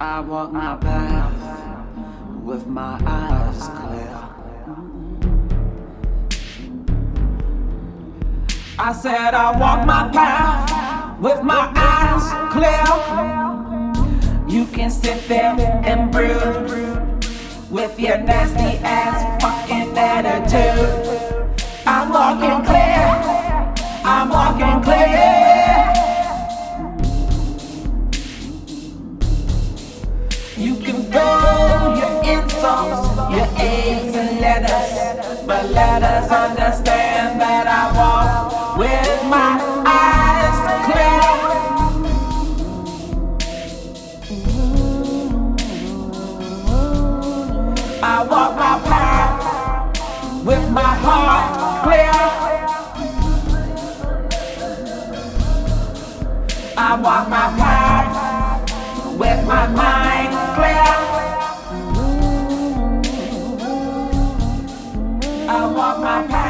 I walk my path with my eyes clear. I said I walk my path with my eyes clear. You can sit there and brood with your nasty ass fucking attitude. You can throw your insults, your eggs and lettuce, but let us understand that I walk with my eyes clear. I walk my path with my heart clear. I walk my path my path.